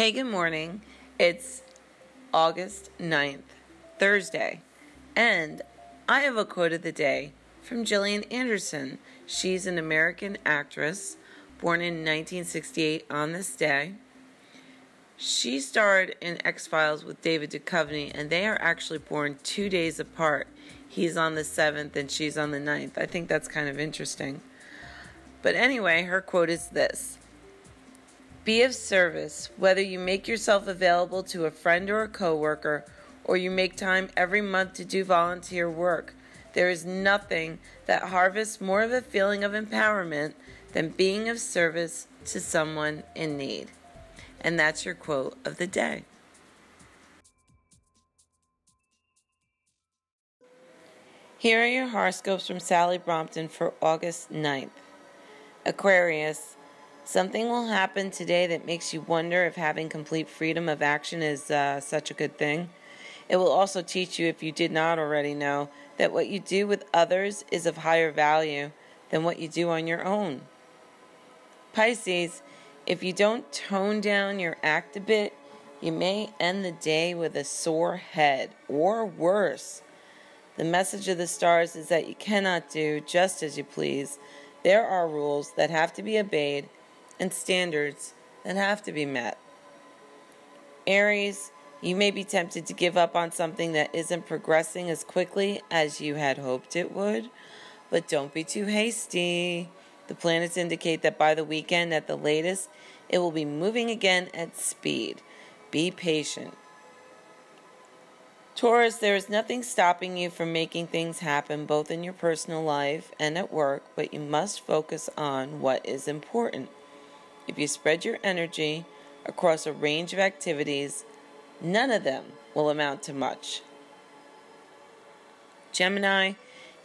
Hey, good morning. It's August 9th, Thursday, and I have a quote of the day from Gillian Anderson. She's an American actress born in 1968 on this day. She starred in X Files with David Duchovny, and they are actually born two days apart. He's on the 7th and she's on the 9th. I think that's kind of interesting. But anyway, her quote is this Be of service, whether you make yourself available to a friend or a coworker, or you make time every month to do volunteer work. There is nothing that harvests more of a feeling of empowerment than being of service to someone in need. And that's your quote of the day. Here are your horoscopes from Sally Brompton for August 9th. Aquarius, something will happen today that makes you wonder if having complete freedom of action is uh, such a good thing. It will also teach you, if you did not already know, that what you do with others is of higher value than what you do on your own. Pisces, if you don't tone down your act a bit, you may end the day with a sore head, or worse. The message of the stars is that you cannot do just as you please. There are rules that have to be obeyed and standards that have to be met. Aries, you may be tempted to give up on something that isn't progressing as quickly as you had hoped it would, but don't be too hasty. The planets indicate that by the weekend at the latest, it will be moving again at speed. Be patient. Taurus, there is nothing stopping you from making things happen both in your personal life and at work, but you must focus on what is important. If you spread your energy across a range of activities, none of them will amount to much. Gemini,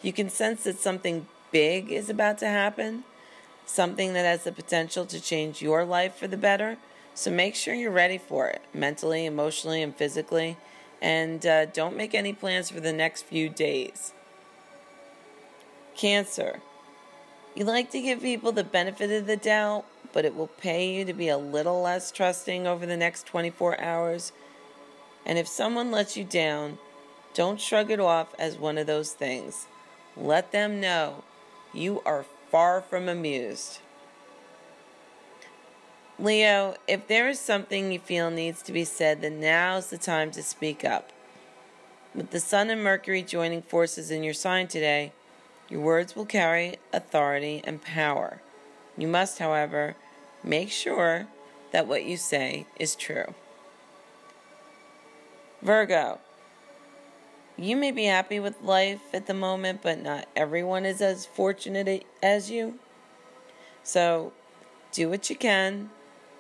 you can sense that something big is about to happen something that has the potential to change your life for the better. So make sure you're ready for it mentally, emotionally, and physically. And uh, don't make any plans for the next few days. Cancer. You like to give people the benefit of the doubt, but it will pay you to be a little less trusting over the next 24 hours. And if someone lets you down, don't shrug it off as one of those things. Let them know you are far from amused. Leo, if there is something you feel needs to be said, then now's the time to speak up. With the Sun and Mercury joining forces in your sign today, your words will carry authority and power. You must, however, make sure that what you say is true. Virgo, you may be happy with life at the moment, but not everyone is as fortunate as you. So do what you can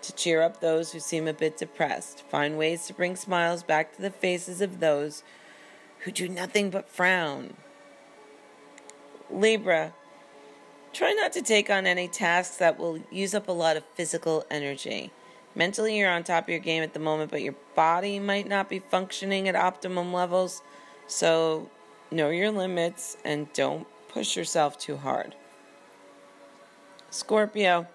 to cheer up those who seem a bit depressed. Find ways to bring smiles back to the faces of those who do nothing but frown. Libra, try not to take on any tasks that will use up a lot of physical energy. Mentally, you're on top of your game at the moment, but your body might not be functioning at optimum levels. So know your limits and don't push yourself too hard. Scorpio,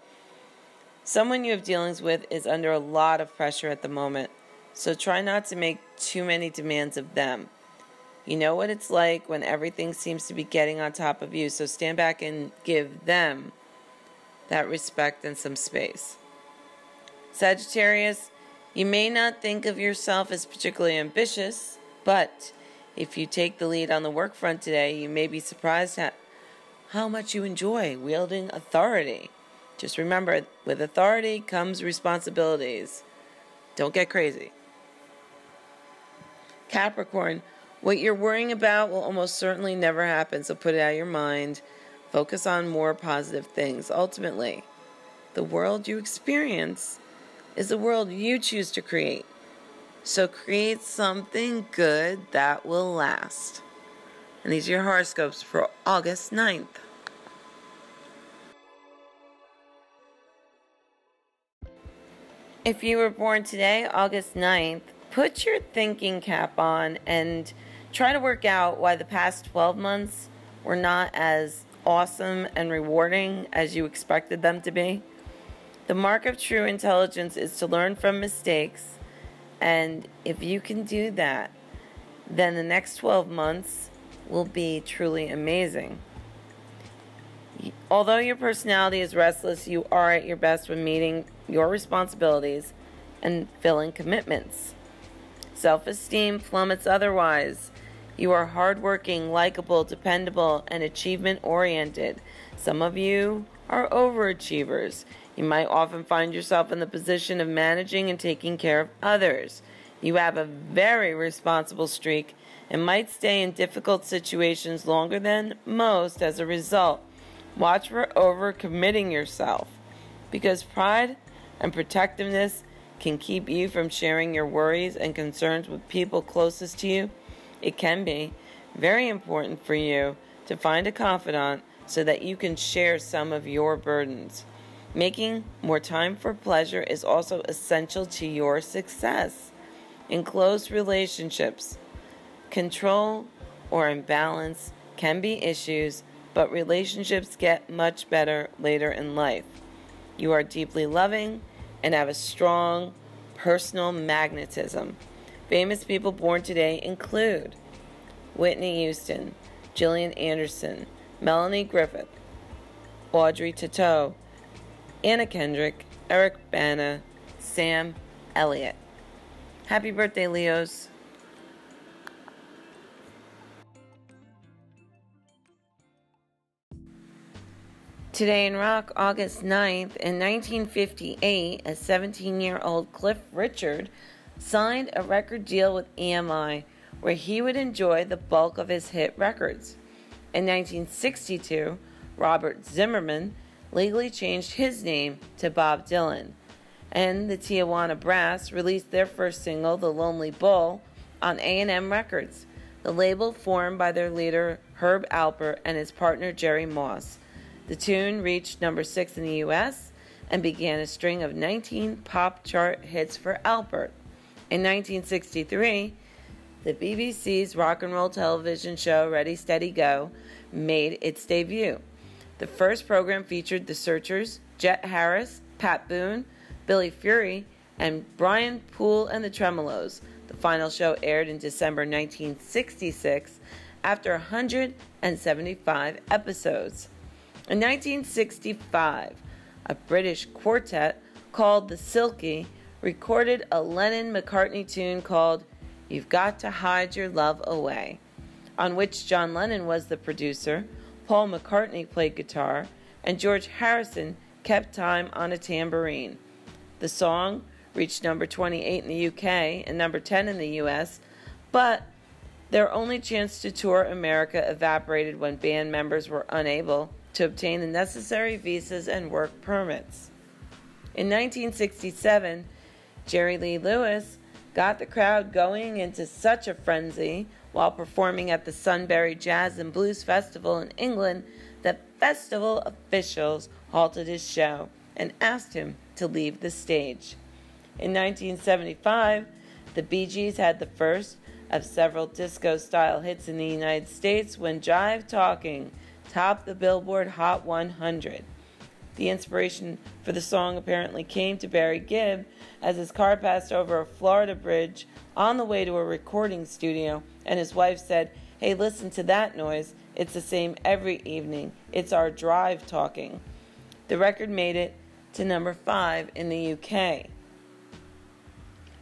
someone you have dealings with is under a lot of pressure at the moment, so try not to make too many demands of them. You know what it's like when everything seems to be getting on top of you, so stand back and give them that respect and some space. Sagittarius, you may not think of yourself as particularly ambitious, but if you take the lead on the work front today, you may be surprised at how much you enjoy wielding authority. Just remember, with authority comes responsibilities. Don't get crazy. Capricorn, what you're worrying about will almost certainly never happen, so put it out of your mind. Focus on more positive things. Ultimately, the world you experience is the world you choose to create. So create something good that will last. And these are your horoscopes for August 9th. If you were born today, August 9th, put your thinking cap on and try to work out why the past 12 months were not as awesome and rewarding as you expected them to be. The mark of true intelligence is to learn from mistakes, and if you can do that, then the next 12 months will be truly amazing. Although your personality is restless, you are at your best when meeting your responsibilities and filling commitments. Self esteem plummets otherwise. You are hardworking, likable, dependable, and achievement oriented. Some of you are overachievers. You might often find yourself in the position of managing and taking care of others. You have a very responsible streak and might stay in difficult situations longer than most as a result. Watch for overcommitting yourself because pride and protectiveness can keep you from sharing your worries and concerns with people closest to you. It can be very important for you to find a confidant so that you can share some of your burdens. Making more time for pleasure is also essential to your success. In close relationships, control or imbalance can be issues, but relationships get much better later in life. You are deeply loving and have a strong personal magnetism. Famous people born today include Whitney Houston, Gillian Anderson, Melanie Griffith, Audrey Tautou, Anna Kendrick, Eric Bana, Sam Elliott. Happy birthday, Leos. Today in rock, August 9th, in 1958, a 17 year old Cliff Richard signed a record deal with EMI where he would enjoy the bulk of his hit records. In 1962, Robert Zimmerman legally changed his name to Bob Dylan, and the Tijuana Brass released their first single, The Lonely Bull, on A&M Records, the label formed by their leader Herb Alpert and his partner Jerry Moss. The tune reached number 6 in the US and began a string of 19 pop chart hits for Alpert. In 1963, the BBC's rock and roll television show Ready Steady Go made its debut. The first program featured the Searchers, Jet Harris, Pat Boone, Billy Fury, and Brian Poole and the Tremeloes. The final show aired in December 1966 after 175 episodes. In 1965, a British quartet called the Silkie recorded a Lennon McCartney tune called You've Got to Hide Your Love Away, on which John Lennon was the producer, Paul McCartney played guitar, and George Harrison kept time on a tambourine. The song reached number 28 in the UK and number 10 in the US, but their only chance to tour America evaporated when band members were unable to obtain the necessary visas and work permits. In 1967, Jerry Lee Lewis got the crowd going into such a frenzy while performing at the Sunbury Jazz and Blues Festival in England that festival officials halted his show and asked him to leave the stage. In 1975, the Bee Gees had the first of several disco style hits in the United States when Jive Talking topped the Billboard Hot 100. The inspiration for the song apparently came to Barry Gibb as his car passed over a Florida bridge on the way to a recording studio, and his wife said, Hey, listen to that noise. It's the same every evening. It's our drive talking. The record made it to number five in the UK.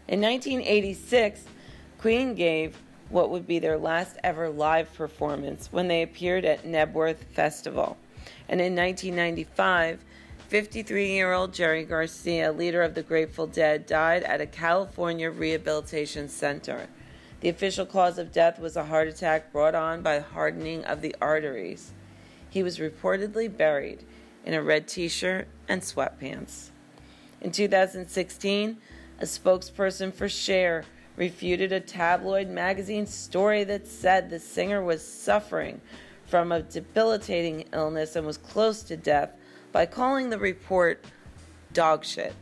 In 1986, Queen gave what would be their last ever live performance when they appeared at Knebworth Festival. And in 1995, 53 year old Jerry Garcia, leader of the Grateful Dead, died at a California rehabilitation center. The official cause of death was a heart attack brought on by hardening of the arteries. He was reportedly buried in a red t shirt and sweatpants. In 2016, a spokesperson for Cher refuted a tabloid magazine story that said the singer was suffering from a debilitating illness and was close to death by calling the report dog shit.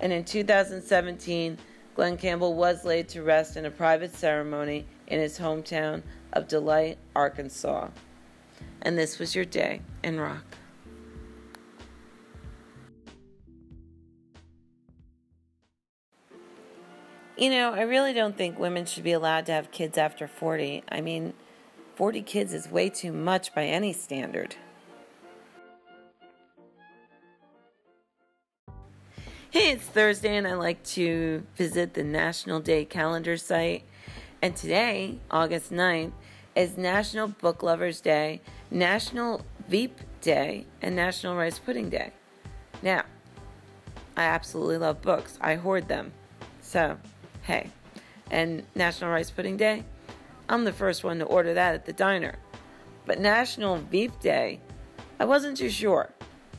And in 2017, Glen Campbell was laid to rest in a private ceremony in his hometown of Delight, Arkansas. And this was your day in rock. You know, I really don't think women should be allowed to have kids after 40. I mean, 40 kids is way too much by any standard. Hey, it's Thursday, and I like to visit the National Day Calendar site. And today, August 9th, is National Book Lovers Day, National Veep Day, and National Rice Pudding Day. Now, I absolutely love books, I hoard them. So, hey. And National Rice Pudding Day, I'm the first one to order that at the diner. But National Veep Day, I wasn't too sure.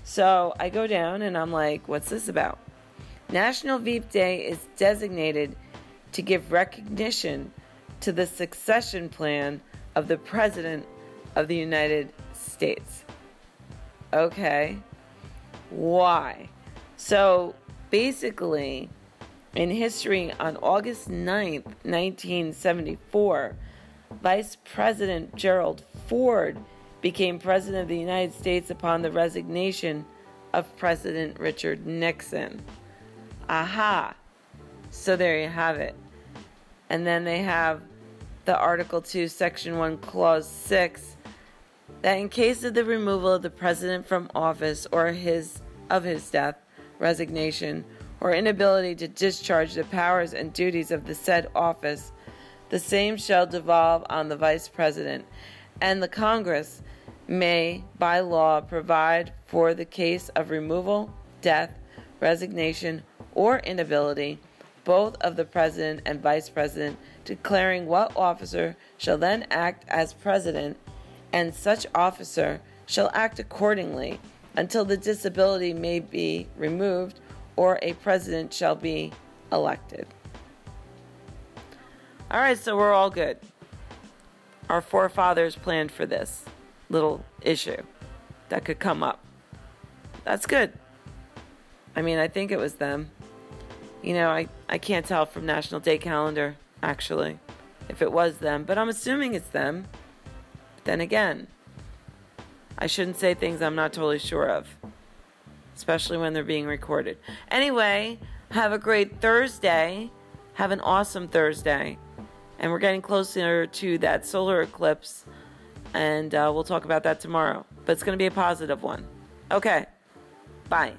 So I go down and I'm like, what's this about? National Veep Day is designated to give recognition to the succession plan of the President of the United States. Okay. Why? So basically, in history, on August 9th, 1974, Vice President Gerald Ford became President of the United States upon the resignation of President Richard Nixon. Aha. So there you have it. And then they have the Article 2, Section 1, Clause 6 that in case of the removal of the president from office or his of his death, resignation, or inability to discharge the powers and duties of the said office, the same shall devolve on the vice president, and the Congress may by law provide for the case of removal, death, resignation, or inability, both of the President and Vice President, declaring what officer shall then act as President, and such officer shall act accordingly until the disability may be removed or a President shall be elected. All right, so we're all good. Our forefathers planned for this little issue that could come up. That's good. I mean, I think it was them. You know, I, I can't tell from National Day calendar, actually, if it was them, but I'm assuming it's them. But then again, I shouldn't say things I'm not totally sure of, especially when they're being recorded. Anyway, have a great Thursday. Have an awesome Thursday. And we're getting closer to that solar eclipse, and uh, we'll talk about that tomorrow. But it's going to be a positive one. Okay, bye.